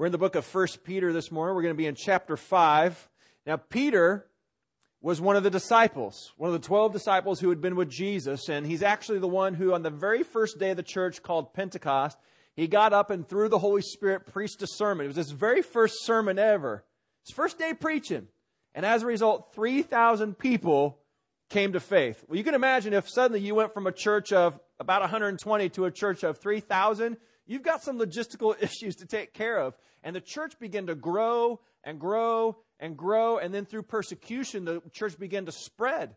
We're in the book of First Peter this morning. We're going to be in chapter 5. Now, Peter was one of the disciples, one of the 12 disciples who had been with Jesus, and he's actually the one who, on the very first day of the church called Pentecost, he got up and through the Holy Spirit preached a sermon. It was his very first sermon ever. His first day preaching. And as a result, 3,000 people came to faith. Well, you can imagine if suddenly you went from a church of about 120 to a church of 3,000, you've got some logistical issues to take care of. And the church began to grow and grow and grow. And then through persecution, the church began to spread.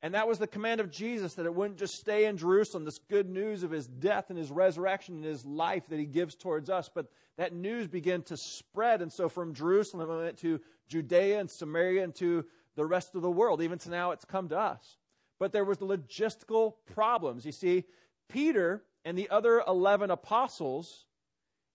And that was the command of Jesus that it wouldn't just stay in Jerusalem, this good news of his death and his resurrection and his life that he gives towards us. But that news began to spread. And so from Jerusalem, it went to Judea and Samaria and to the rest of the world. Even to now, it's come to us. But there was logistical problems. You see, Peter and the other 11 apostles,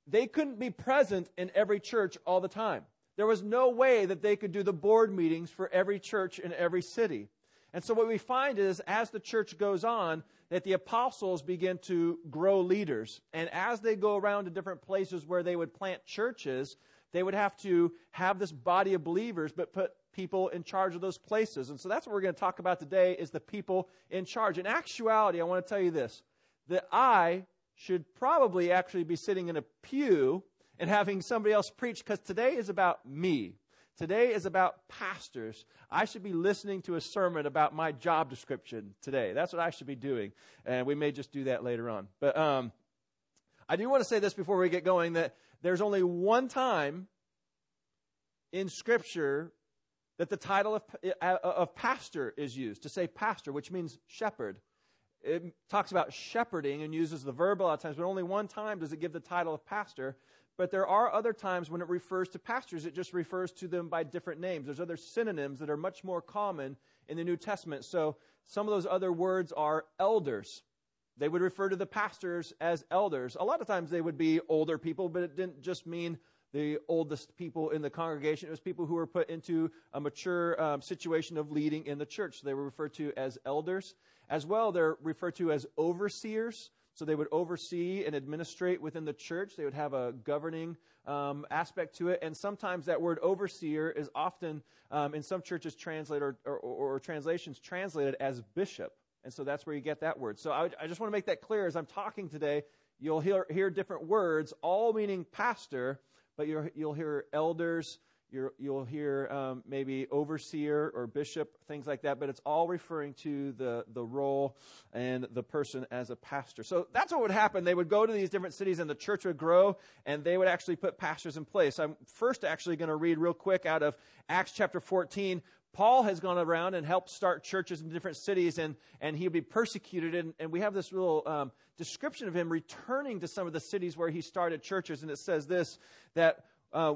they couldn't be present in every church all the time. There was no way that they could do the board meetings for every church in every city. And so what we find is as the church goes on, that the apostles begin to grow leaders. And as they go around to different places where they would plant churches, they would have to have this body of believers, but put people in charge of those places. And so that's what we're going to talk about today is the people in charge. In actuality, I want to tell you this, that I should probably actually be sitting in a pew and having somebody else preach because today is about me. Today is about pastors. I should be listening to a sermon about my job description today. That's what I should be doing. And we may just do that later on. But um, I do want to say this before we get going that there's only one time in Scripture that the title of, uh, of pastor is used to say pastor, which means shepherd. It talks about shepherding and uses the verb a lot of times, but only one time does it give the title of pastor. But there are other times when it refers to pastors, it just refers to them by different names. There's other synonyms that are much more common in the New Testament. So some of those other words are elders. They would refer to the pastors as elders. A lot of times they would be older people, but it didn't just mean the oldest people in the congregation. It was people who were put into a mature um, situation of leading in the church. They were referred to as elders. As well, they're referred to as overseers. So they would oversee and administrate within the church. They would have a governing um, aspect to it. And sometimes that word overseer is often, um, in some churches, translated or, or, or, translations translated as bishop. And so that's where you get that word. So I, I just want to make that clear as I'm talking today. You'll hear, hear different words, all meaning pastor, but you will hear elders, you will hear um, maybe overseer or bishop, things like that, but it's all referring to the, the role and the person as a pastor. So that's what would happen. They would go to these different cities and the church would grow and they would actually put pastors in place. I'm first actually going to read real quick out of Acts chapter 14. Paul has gone around and helped start churches in different cities, and, and he'll be persecuted. And, and we have this little um, description of him returning to some of the cities where he started churches. And it says this that uh,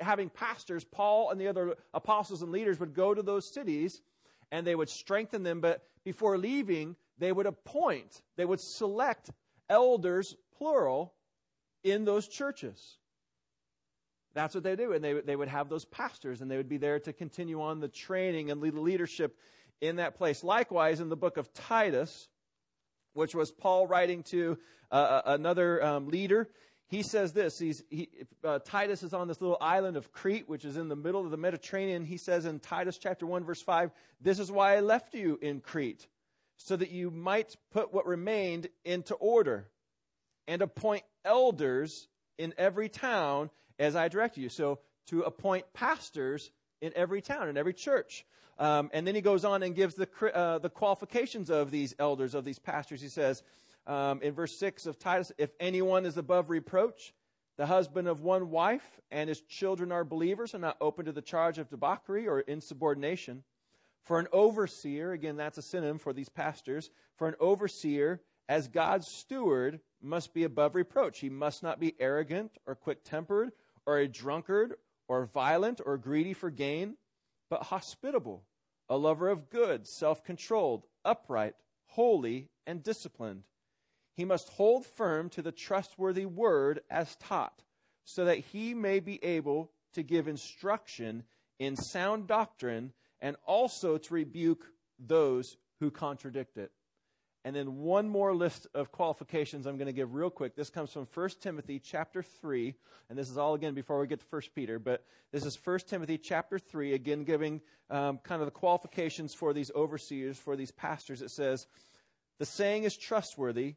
having pastors, Paul and the other apostles and leaders would go to those cities and they would strengthen them, but before leaving, they would appoint, they would select elders, plural, in those churches. That's what they do. And they, they would have those pastors, and they would be there to continue on the training and lead leadership in that place. Likewise, in the book of Titus, which was Paul writing to uh, another um, leader, he says this he, uh, titus is on this little island of crete which is in the middle of the mediterranean. He says in titus chapter 1 verse 5 this is why i left you in crete so that you might put what remained into order and appoint elders in every town as i direct you. So to appoint pastors in every town in every church. Um, and then he goes on and gives the, uh, the qualifications of these elders of these pastors. He says um, in verse 6 of Titus, if anyone is above reproach, the husband of one wife, and his children are believers, and not open to the charge of debauchery or insubordination. For an overseer, again, that's a synonym for these pastors, for an overseer, as God's steward, must be above reproach. He must not be arrogant or quick tempered or a drunkard or violent or greedy for gain, but hospitable, a lover of good, self controlled, upright, holy, and disciplined. He must hold firm to the trustworthy word as taught, so that he may be able to give instruction in sound doctrine and also to rebuke those who contradict it. And then one more list of qualifications I'm going to give real quick. This comes from 1 Timothy chapter 3, and this is all again before we get to 1 Peter, but this is 1 Timothy chapter 3, again giving um, kind of the qualifications for these overseers, for these pastors. It says, The saying is trustworthy.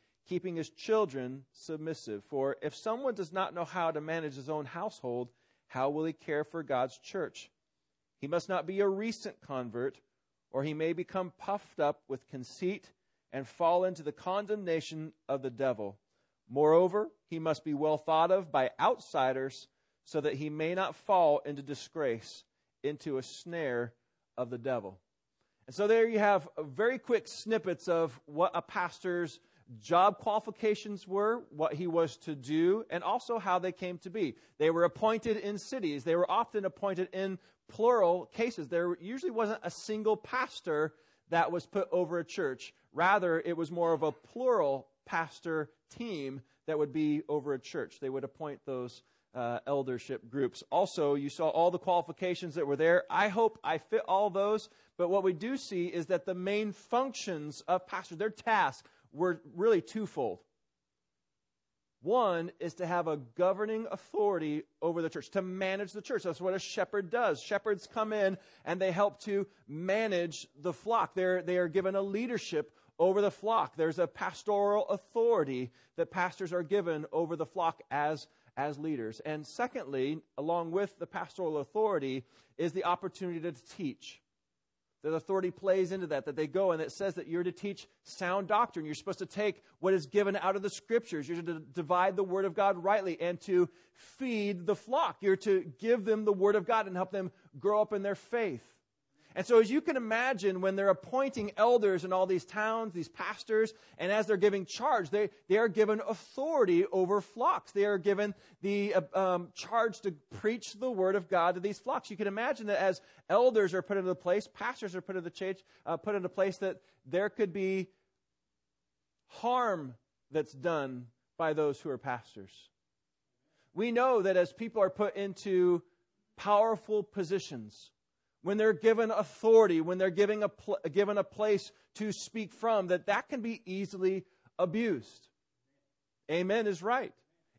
keeping his children submissive. For if someone does not know how to manage his own household, how will he care for God's church? He must not be a recent convert, or he may become puffed up with conceit and fall into the condemnation of the devil. Moreover, he must be well thought of by outsiders so that he may not fall into disgrace, into a snare of the devil. And so there you have very quick snippets of what a pastor's job qualifications were, what he was to do, and also how they came to be. They were appointed in cities. They were often appointed in plural cases. There usually wasn't a single pastor that was put over a church. Rather, it was more of a plural pastor team that would be over a church. They would appoint those uh, eldership groups. Also, you saw all the qualifications that were there. I hope I fit all those, but what we do see is that the main functions of pastors, their tasks, were really twofold. One is to have a governing authority over the church, to manage the church. That's what a shepherd does. Shepherds come in and they help to manage the flock. They're, they are given a leadership over the flock. There's a pastoral authority that pastors are given over the flock as, as leaders. And secondly, along with the pastoral authority, is the opportunity to teach. That authority plays into that, that they go and it says that you're to teach sound doctrine. You're supposed to take what is given out of the scriptures. You're to divide the word of God rightly and to feed the flock. You're to give them the word of God and help them grow up in their faith. And so, as you can imagine, when they're appointing elders in all these towns, these pastors, and as they're giving charge, they, they are given authority over flocks. They are given the uh, um, charge to preach the word of God to these flocks. You can imagine that as elders are put into the place, pastors are put into, church, uh, put into place, that there could be harm that's done by those who are pastors. We know that as people are put into powerful positions, when they're given authority, when they're given a, pl- given a place to speak from, that that can be easily abused. Amen is right.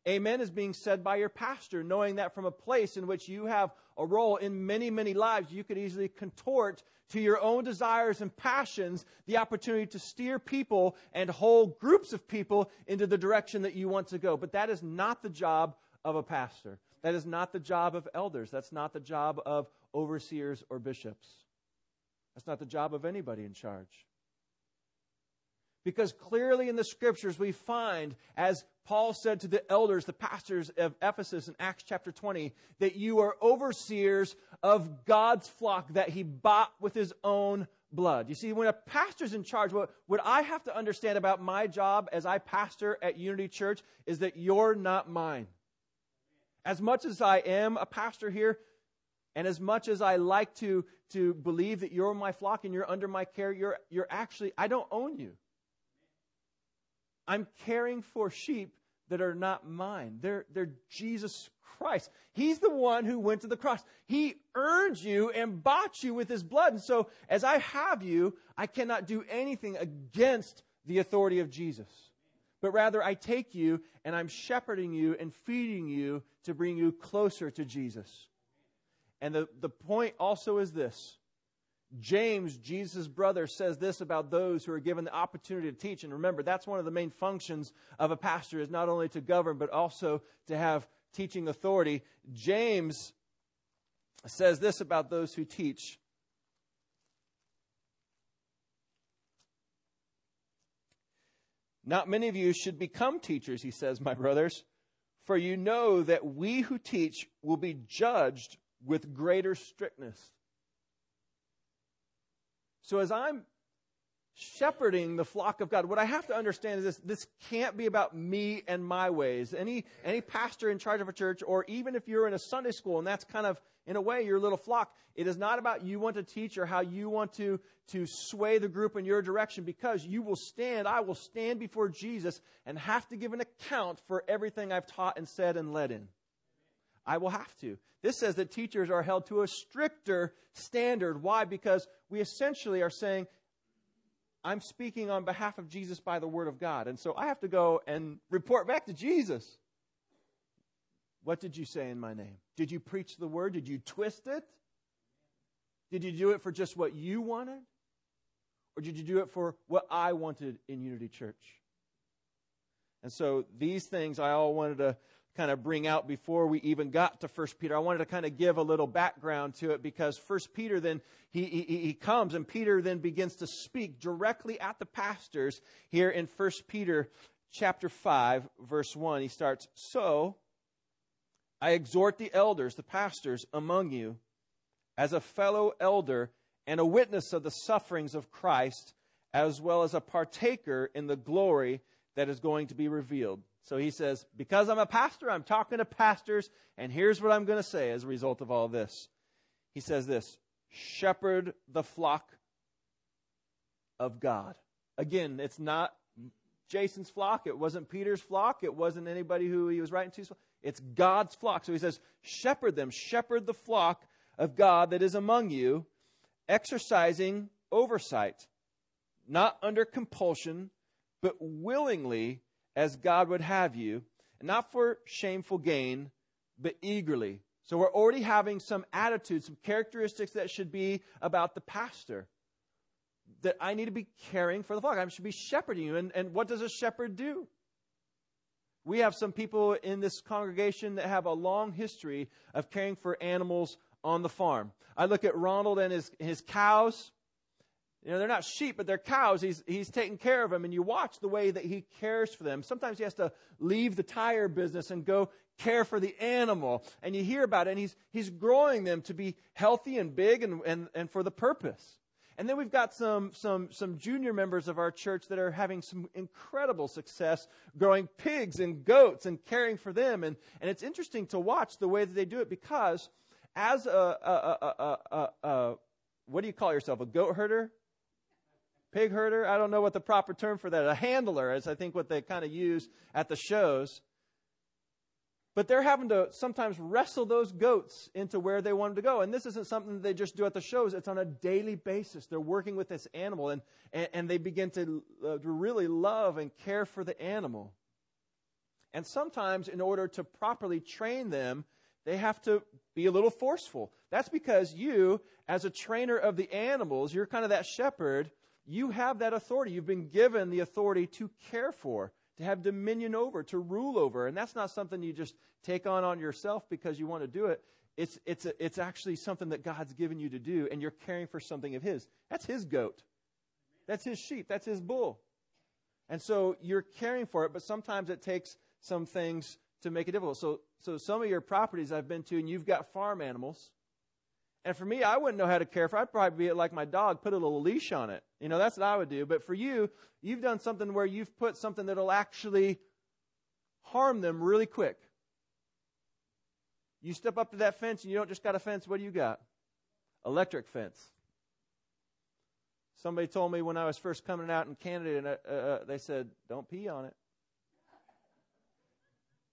Amen is being said by your pastor, knowing that from a place in which you have a role in many, many lives, you could easily contort to your own desires and passions the opportunity to steer people and whole groups of people into the direction that you want to go. But that is not the job of a pastor. That is not the job of elders. That's not the job of overseers or bishops. That's not the job of anybody in charge. Because clearly in the scriptures we find, as Paul said to the elders, the pastors of Ephesus in Acts chapter 20, that you are overseers of God's flock that he bought with his own blood. You see, when a pastor's in charge, what, what I have to understand about my job as I pastor at Unity Church is that you're not mine. As much as I am a pastor here, and as much as I like to, to believe that you're my flock and you're under my care, you're, you're actually, I don't own you. I'm caring for sheep that are not mine. They're, they're Jesus Christ. He's the one who went to the cross. He earned you and bought you with his blood. And so, as I have you, I cannot do anything against the authority of Jesus. But rather, I take you and I'm shepherding you and feeding you to bring you closer to Jesus. And the, the point also is this James, Jesus' brother, says this about those who are given the opportunity to teach. And remember, that's one of the main functions of a pastor is not only to govern, but also to have teaching authority. James says this about those who teach. Not many of you should become teachers, he says, my brothers, for you know that we who teach will be judged with greater strictness. So as I'm shepherding the flock of God. What I have to understand is this, this can't be about me and my ways. Any, any pastor in charge of a church, or even if you're in a Sunday school and that's kind of, in a way, your little flock, it is not about you want to teach or how you want to, to sway the group in your direction because you will stand, I will stand before Jesus and have to give an account for everything I've taught and said and led in. I will have to. This says that teachers are held to a stricter standard. Why? Because we essentially are saying, I'm speaking on behalf of Jesus by the Word of God. And so I have to go and report back to Jesus. What did you say in my name? Did you preach the Word? Did you twist it? Did you do it for just what you wanted? Or did you do it for what I wanted in Unity Church? And so these things I all wanted to kind of bring out before we even got to First Peter. I wanted to kind of give a little background to it because First Peter then he, he, he comes and Peter then begins to speak directly at the pastors here in First Peter chapter 5 verse 1. He starts, "So I exhort the elders, the pastors among you, as a fellow elder and a witness of the sufferings of Christ, as well as a partaker in the glory that is going to be revealed." So he says, Because I'm a pastor, I'm talking to pastors, and here's what I'm going to say as a result of all this. He says this Shepherd the flock of God. Again, it's not Jason's flock. It wasn't Peter's flock. It wasn't anybody who he was writing to. It's God's flock. So he says, Shepherd them, shepherd the flock of God that is among you, exercising oversight, not under compulsion, but willingly as God would have you, and not for shameful gain, but eagerly. So we're already having some attitudes, some characteristics that should be about the pastor. That I need to be caring for the flock. I should be shepherding you. And, and what does a shepherd do? We have some people in this congregation that have a long history of caring for animals on the farm. I look at Ronald and his, his cows. You know, they're not sheep, but they're cows. He's, he's taking care of them, and you watch the way that he cares for them. Sometimes he has to leave the tire business and go care for the animal. And you hear about it, and he's, he's growing them to be healthy and big and, and, and for the purpose. And then we've got some, some, some junior members of our church that are having some incredible success growing pigs and goats and caring for them. And, and it's interesting to watch the way that they do it because as a, a, a, a a what do you call yourself? A goat herder? Pig herder. I don't know what the proper term for that. A handler is, I think, what they kind of use at the shows. But they're having to sometimes wrestle those goats into where they want them to go. And this isn't something they just do at the shows. It's on a daily basis. They're working with this animal and, and, and they begin to, uh, to really love and care for the animal. And sometimes, in order to properly train them, they have to be a little forceful. That's because you, as a trainer of the animals, you're kind of that shepherd you have that authority. You've been given the authority to care for, to have dominion over, to rule over. And that's not something you just take on on yourself because you want to do it. It's, it's, a, it's actually something that God's given you to do, and you're caring for something of His. That's His goat. That's His sheep. That's His bull. And so you're caring for it, but sometimes it takes some things to make it difficult. So, so some of your properties I've been to, and you've got farm animals, and for me, I wouldn't know how to care for. I'd probably be like my dog, put a little leash on it. You know, that's what I would do. But for you, you've done something where you've put something that'll actually harm them really quick. You step up to that fence and you don't just got a fence. What do you got? Electric fence. Somebody told me when I was first coming out in Canada, and uh, uh, they said, "Don't pee on it."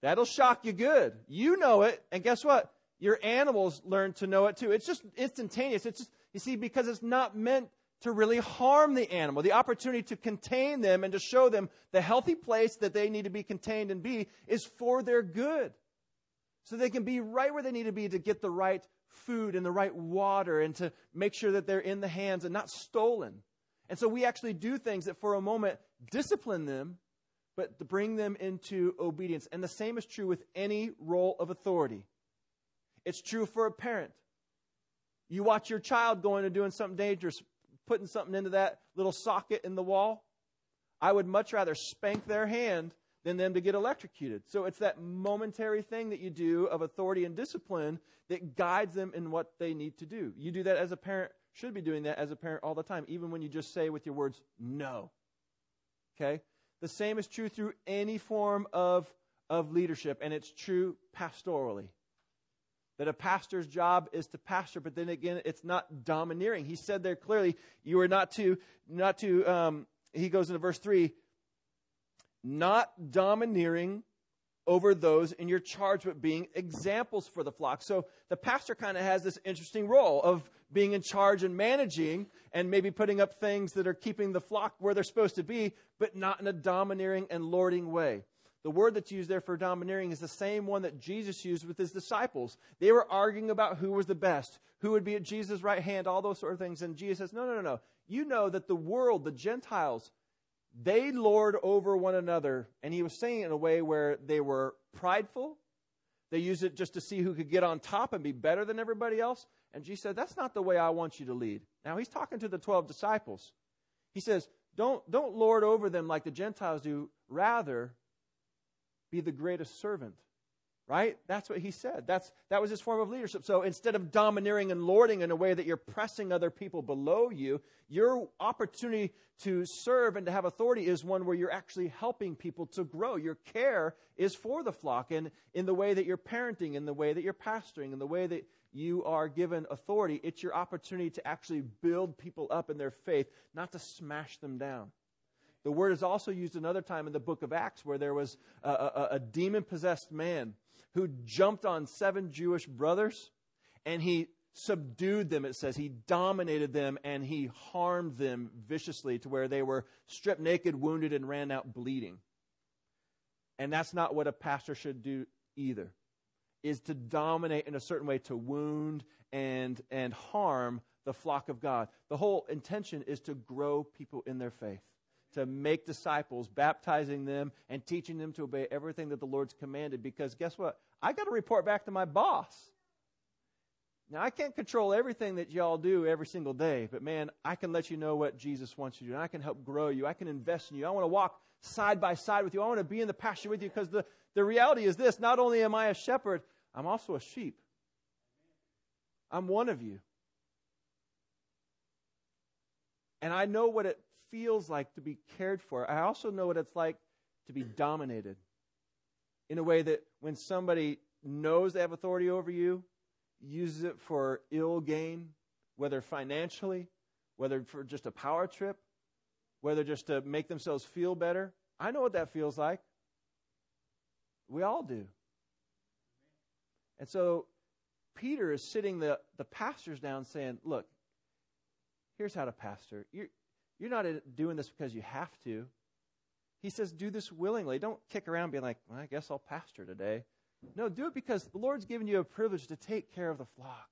That'll shock you good. You know it, and guess what? Your animals learn to know it too. It's just instantaneous. It's just, you see, because it's not meant to really harm the animal. The opportunity to contain them and to show them the healthy place that they need to be contained and be is for their good. So they can be right where they need to be to get the right food and the right water and to make sure that they're in the hands and not stolen. And so we actually do things that for a moment discipline them, but to bring them into obedience. And the same is true with any role of authority. It's true for a parent. You watch your child going and doing something dangerous, putting something into that little socket in the wall. I would much rather spank their hand than them to get electrocuted. So it's that momentary thing that you do of authority and discipline that guides them in what they need to do. You do that as a parent, should be doing that as a parent all the time, even when you just say with your words, no. Okay? The same is true through any form of, of leadership, and it's true pastorally. That a pastor's job is to pastor, but then again, it's not domineering. He said there clearly, you are not to, not to, um, he goes into verse 3, not domineering over those in your charge, but being examples for the flock. So the pastor kind of has this interesting role of being in charge and managing and maybe putting up things that are keeping the flock where they're supposed to be, but not in a domineering and lording way. The word that's used there for domineering is the same one that Jesus used with his disciples. They were arguing about who was the best, who would be at Jesus' right hand, all those sort of things. And Jesus says, No, no, no, no. You know that the world, the Gentiles, they lord over one another. And he was saying it in a way where they were prideful. They used it just to see who could get on top and be better than everybody else. And Jesus said, That's not the way I want you to lead. Now he's talking to the 12 disciples. He says, Don't, don't lord over them like the Gentiles do. Rather, be the greatest servant right? That's what he said. That's, that was his form of leadership. So instead of domineering and lording in a way that you're pressing other people below you, your opportunity to serve and to have authority is one where you're actually helping people to grow. Your care is for the flock and in the way that you're parenting, in the way that you're pastoring, in the way that you are given authority. It's your opportunity to actually build people up in their faith, not to smash them down. The word is also used another time in the book of Acts where there was a, a, a demon possessed man who jumped on seven Jewish brothers and he subdued them, it says. He dominated them and he harmed them viciously to where they were stripped naked, wounded, and ran out bleeding. And that's not what a pastor should do either, is to dominate in a certain way, to wound and, and harm the flock of God. The whole intention is to grow people in their faith to make disciples, baptizing them and teaching them to obey everything that the Lord's commanded. Because guess what? I got to report back to my boss. Now, I can't control everything that y'all do every single day, but man, I can let you know what Jesus wants you to do. And I can help grow you. I can invest in you. I want to walk side by side with you. I want to be in the pasture with you because the, the reality is this not only am I a shepherd, I'm also a sheep. I'm one of you. And I know what it feels like to be cared for. I also know what it's like to be dominated in a way that when somebody knows they have authority over you, uses it for ill gain, whether financially, whether for just a power trip, whether just to make themselves feel better. I know what that feels like. We all do. And so Peter is sitting the, the pastors down saying, Look, here's how to pastor. You're, you're not uh, doing this because you have to. He says, do this willingly. Don't kick around being like, well, I guess I'll pastor today. No, do it because the Lord's given you a privilege to take care of the flock.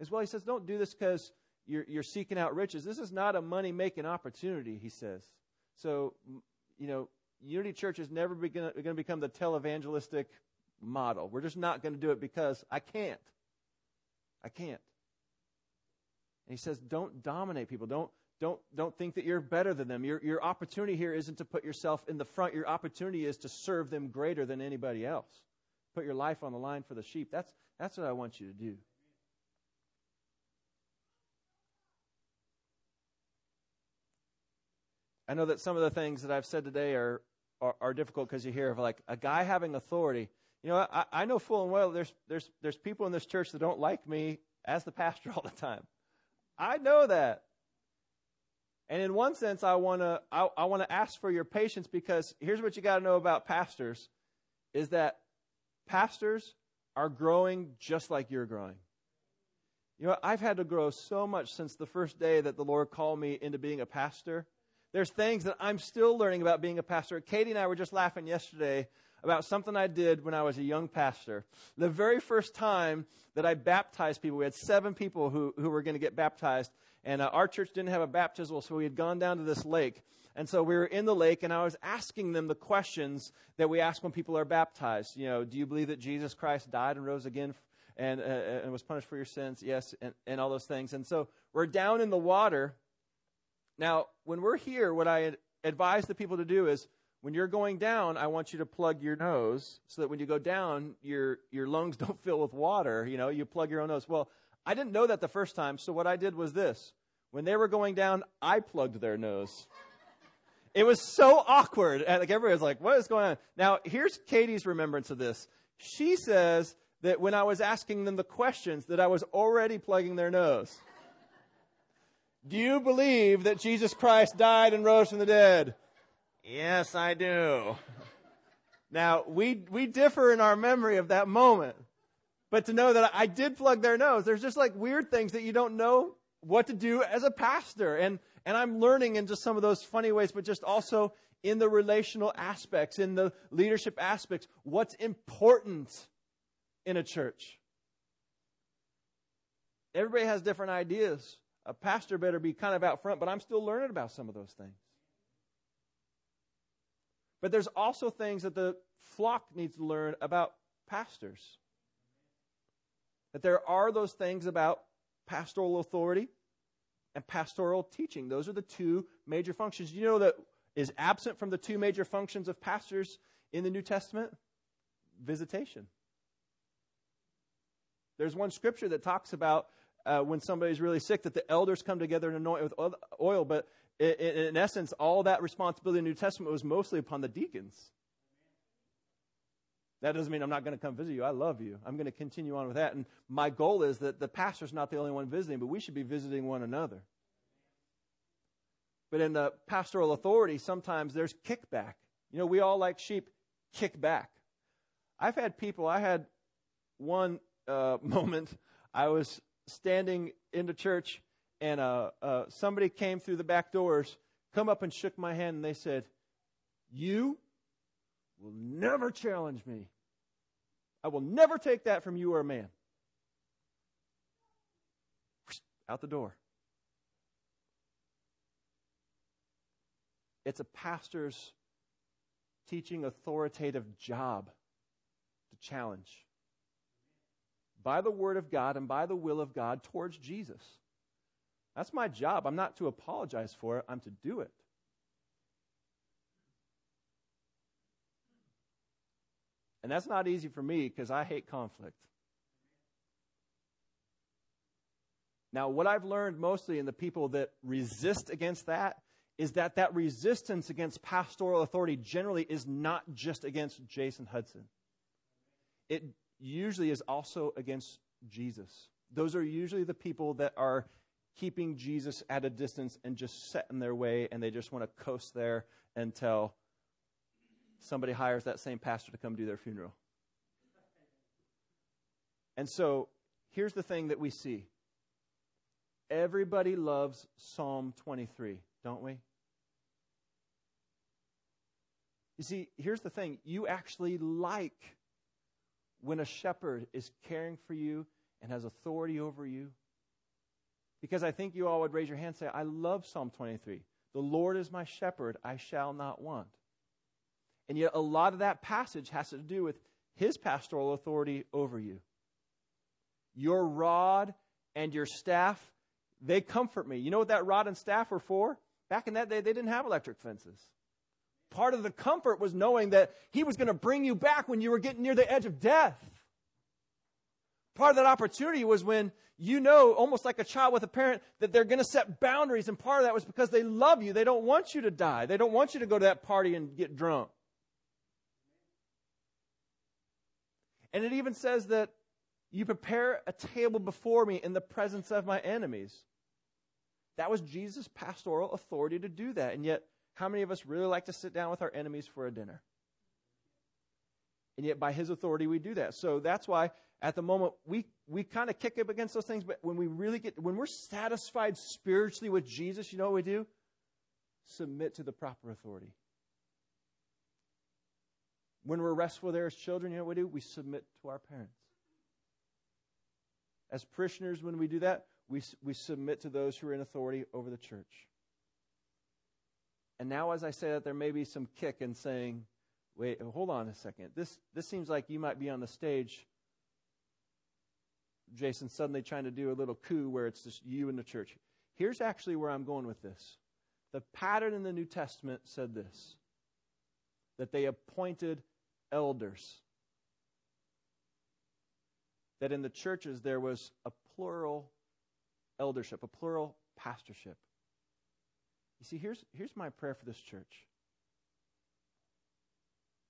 As well, he says, don't do this because you're, you're seeking out riches. This is not a money making opportunity, he says. So, you know, Unity Church is never going to become the televangelistic model. We're just not going to do it because I can't. I can't. He says, don't dominate people. Don't, don't, don't think that you're better than them. Your, your opportunity here isn't to put yourself in the front. Your opportunity is to serve them greater than anybody else. Put your life on the line for the sheep. That's, that's what I want you to do. I know that some of the things that I've said today are, are, are difficult because you hear of like a guy having authority. You know, I, I know full and well there's, there's, there's people in this church that don't like me as the pastor all the time. I know that. And in one sense, I want to I, I want to ask for your patience because here's what you got to know about pastors is that pastors are growing just like you're growing. You know, I've had to grow so much since the first day that the Lord called me into being a pastor. There's things that I'm still learning about being a pastor. Katie and I were just laughing yesterday about something I did when I was a young pastor. The very first time that I baptized people, we had seven people who, who were going to get baptized, and uh, our church didn't have a baptismal, so we had gone down to this lake. And so we were in the lake, and I was asking them the questions that we ask when people are baptized. You know, do you believe that Jesus Christ died and rose again and, uh, and was punished for your sins, yes, and, and all those things. And so we're down in the water. Now, when we're here, what I advise the people to do is when you're going down, I want you to plug your nose so that when you go down, your, your lungs don't fill with water. You know, you plug your own nose. Well, I didn't know that the first time, so what I did was this. When they were going down, I plugged their nose. It was so awkward. And like everybody was like, what is going on? Now, here's Katie's remembrance of this. She says that when I was asking them the questions, that I was already plugging their nose. Do you believe that Jesus Christ died and rose from the dead? Yes, I do. Now, we, we differ in our memory of that moment. But to know that I did plug their nose, there's just like weird things that you don't know what to do as a pastor. And, and I'm learning in just some of those funny ways, but just also in the relational aspects, in the leadership aspects, what's important in a church. Everybody has different ideas. A pastor better be kind of out front, but I'm still learning about some of those things. But there's also things that the flock needs to learn about pastors. That there are those things about pastoral authority and pastoral teaching. Those are the two major functions. You know that is absent from the two major functions of pastors in the New Testament? Visitation. There's one scripture that talks about uh, when somebody's really sick that the elders come together and anoint with oil, but in, in essence, all that responsibility in the New Testament was mostly upon the deacons. That doesn't mean I'm not going to come visit you. I love you. I'm going to continue on with that. And my goal is that the pastor's not the only one visiting, but we should be visiting one another. But in the pastoral authority, sometimes there's kickback. You know, we all like sheep kick back. I've had people, I had one uh, moment, I was standing in the church and uh, uh, somebody came through the back doors, come up and shook my hand, and they said, You will never challenge me. I will never take that from you or a man. Out the door. It's a pastor's teaching authoritative job to challenge by the Word of God and by the will of God towards Jesus. That's my job. I'm not to apologize for it, I'm to do it. And that's not easy for me because I hate conflict. Now, what I've learned mostly in the people that resist against that is that that resistance against pastoral authority generally is not just against Jason Hudson. It usually is also against Jesus. Those are usually the people that are keeping Jesus at a distance and just set in their way, and they just want to coast there until somebody hires that same pastor to come do their funeral. And so here's the thing that we see everybody loves Psalm 23, don't we? You see, here's the thing you actually like when a shepherd is caring for you and has authority over you. Because I think you all would raise your hand and say, I love Psalm 23. The Lord is my shepherd, I shall not want. And yet, a lot of that passage has to do with his pastoral authority over you. Your rod and your staff, they comfort me. You know what that rod and staff were for? Back in that day, they didn't have electric fences. Part of the comfort was knowing that he was going to bring you back when you were getting near the edge of death. Part of that opportunity was when you know, almost like a child with a parent, that they're going to set boundaries. And part of that was because they love you. They don't want you to die. They don't want you to go to that party and get drunk. And it even says that you prepare a table before me in the presence of my enemies. That was Jesus' pastoral authority to do that. And yet, how many of us really like to sit down with our enemies for a dinner? And yet, by his authority, we do that. So that's why at the moment we, we kind of kick up against those things, but when we really get, when we're satisfied spiritually with Jesus, you know what we do? Submit to the proper authority. When we're restful there as children, you know what we do? We submit to our parents. As parishioners, when we do that, we, we submit to those who are in authority over the church. And now, as I say that, there may be some kick in saying, wait, hold on a second. This, this seems like you might be on the stage Jason suddenly trying to do a little coup where it's just you and the church. Here's actually where I'm going with this. The pattern in the New Testament said this that they appointed elders. That in the churches there was a plural eldership, a plural pastorship. You see, here's, here's my prayer for this church.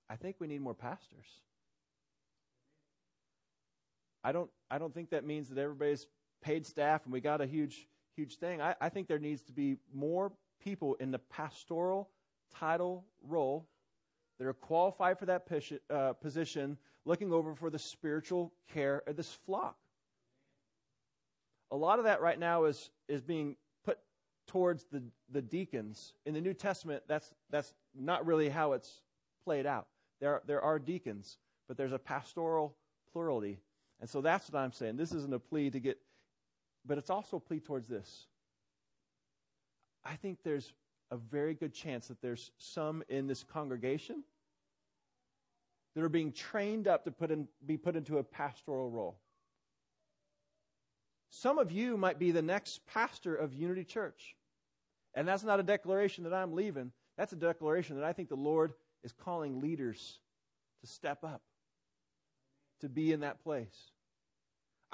I think we need more pastors. I don't, I don't think that means that everybody's paid staff and we got a huge, huge thing. I, I think there needs to be more people in the pastoral title role that are qualified for that uh, position, looking over for the spiritual care of this flock. A lot of that right now is, is being put towards the, the deacons. In the New Testament, that's, that's not really how it's played out. There, there are deacons, but there's a pastoral plurality. And so that's what I'm saying. This isn't a plea to get, but it's also a plea towards this. I think there's a very good chance that there's some in this congregation that are being trained up to put in, be put into a pastoral role. Some of you might be the next pastor of Unity Church. And that's not a declaration that I'm leaving. That's a declaration that I think the Lord is calling leaders to step up, to be in that place.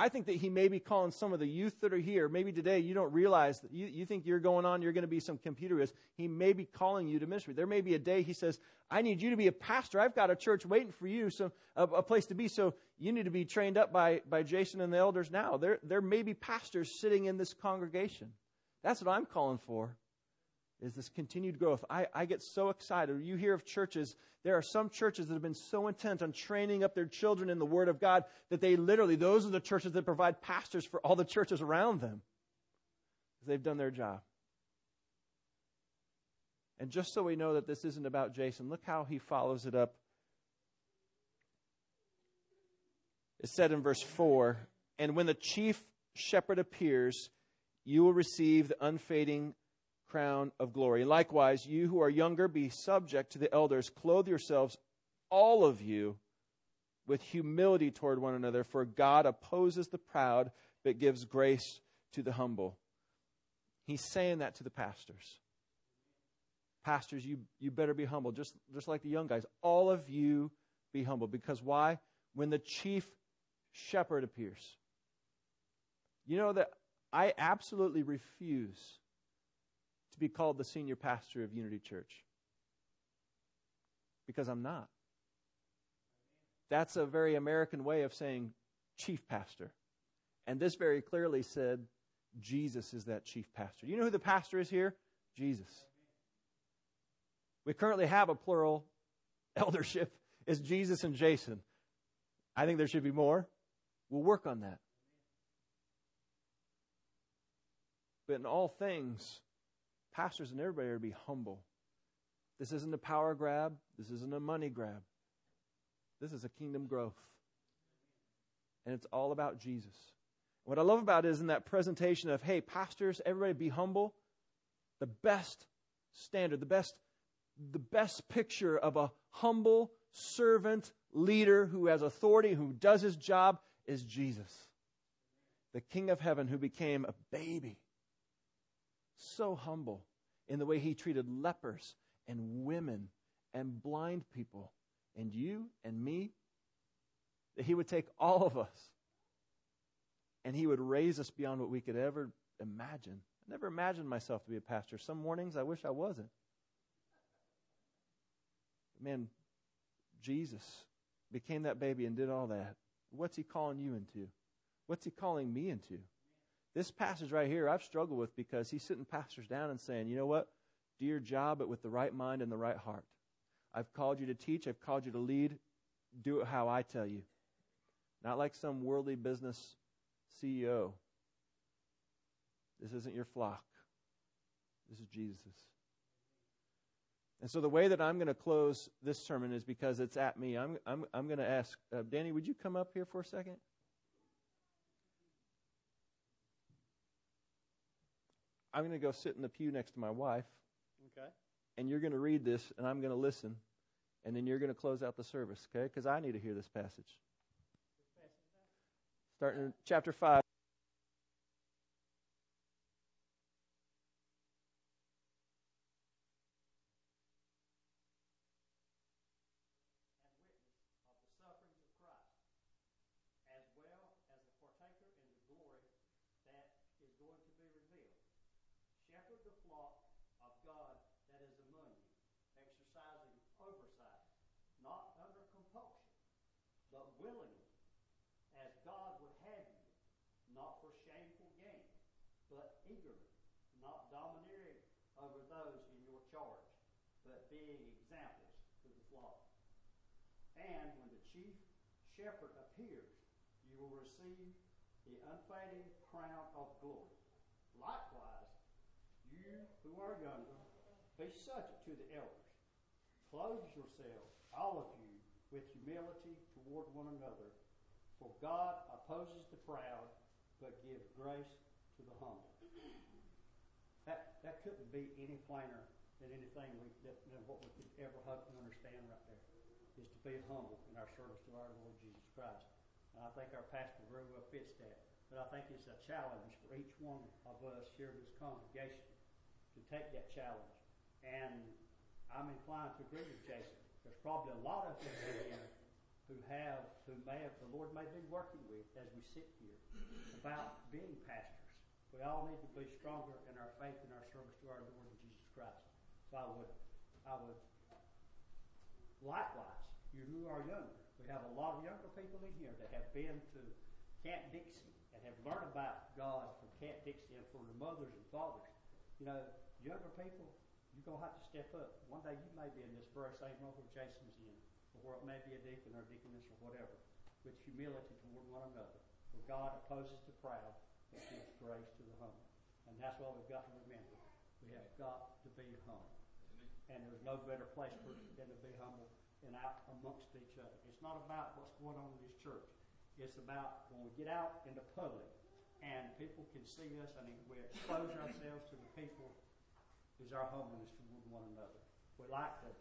I think that he may be calling some of the youth that are here. Maybe today you don't realize that you, you think you're going on, you're going to be some computerist. He may be calling you to ministry. There may be a day he says, I need you to be a pastor. I've got a church waiting for you, so a, a place to be. So you need to be trained up by, by Jason and the elders now. There, there may be pastors sitting in this congregation. That's what I'm calling for is this continued growth. I, I get so excited. You hear of churches, there are some churches that have been so intent on training up their children in the Word of God that they literally, those are the churches that provide pastors for all the churches around them. They've done their job. And just so we know that this isn't about Jason, look how he follows it up. It said in verse 4 And when the chief shepherd appears, you will receive the unfading crown of glory. Likewise, you who are younger, be subject to the elders. Clothe yourselves, all of you, with humility toward one another, for God opposes the proud, but gives grace to the humble. He's saying that to the pastors. Pastors, you, you better be humble, just, just like the young guys. All of you be humble. Because why? When the chief shepherd appears. You know that I absolutely refuse be called the senior pastor of Unity Church. Because I'm not. That's a very American way of saying chief pastor. And this very clearly said Jesus is that chief pastor. You know who the pastor is here? Jesus. We currently have a plural eldership. It's Jesus and Jason. I think there should be more. We'll work on that. But in all things, pastors and everybody are to be humble. This isn't a power grab. This isn't a money grab. This is a kingdom growth. And it's all about Jesus. What I love about it is in that presentation of, hey, pastors, everybody be humble. The best standard, the best, the best picture of a humble servant leader who has authority, who does his job, is Jesus, the King of heaven who became a baby so humble in the way he treated lepers and women and blind people and you and me, that he would take all of us and he would raise us beyond what we could ever imagine. I never imagined myself to be a pastor. Some mornings I wish I wasn't. Man, Jesus became that baby and did all that. What's he calling you into? What's he calling me into? This passage right here, I've struggled with because he's sitting pastors down and saying, you know what? Do your job, but with the right mind and the right heart. I've called you to teach, I've called you to lead. Do it how I tell you. Not like some worldly business CEO. This isn't your flock, this is Jesus. And so the way that I'm going to close this sermon is because it's at me. I'm, I'm, I'm going to ask, uh, Danny, would you come up here for a second? I'm going to go sit in the pew next to my wife. Okay. And you're going to read this, and I'm going to listen. And then you're going to close out the service, okay? Because I need to hear this passage. starting in chapter 5. shepherd the flock of God that is among you, exercising oversight, not under compulsion, but willingly, as God would have you, not for shameful gain, but eagerly, not domineering over those in your charge, but being examples to the flock. And when the chief shepherd appears, you will receive the unfading crown of glory. Likewise, you who are younger, be subject to the elders. Clothe yourselves, all of you, with humility toward one another. For God opposes the proud, but gives grace to the humble. That, that couldn't be any plainer than anything we, than what we could ever hope and understand right there, is to be humble in our service to our Lord Jesus Christ. And I think our pastor very well fits that. But I think it's a challenge for each one of us here in this congregation to take that challenge. And I'm inclined to agree with Jason. There's probably a lot of us here who have, who may have, the Lord may be working with as we sit here about being pastors. We all need to be stronger in our faith and our service to our Lord Jesus Christ. So I would, I would, likewise, you who are younger, we have a lot of younger people in here that have been to Camp Dixie and have learned about God from Camp Dixie and from the mothers and fathers. You know, younger people, you're going to have to step up. One day you may be in this very same role where Jason's in, or where it may be a deacon or deaconess or whatever, with humility toward one another. For God opposes the proud, but gives grace to the humble. And that's what we've got to remember. We have got to be humble. And there's no better place for, than to be humble and out amongst each other. It's not about what's going on in this church. It's about when we get out in the public and people can see us and we expose ourselves to the people is our humbleness toward one another. We like to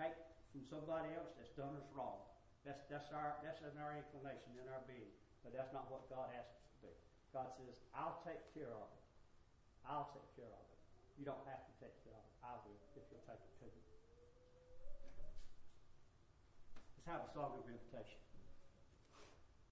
take from somebody else that's done us wrong. That's, that's, our, that's in our inclination, in our being. But that's not what God asks us to do. God says, I'll take care of it. I'll take care of it. You don't have to take care of it. I will if you'll take it to me. Have a song of invitation.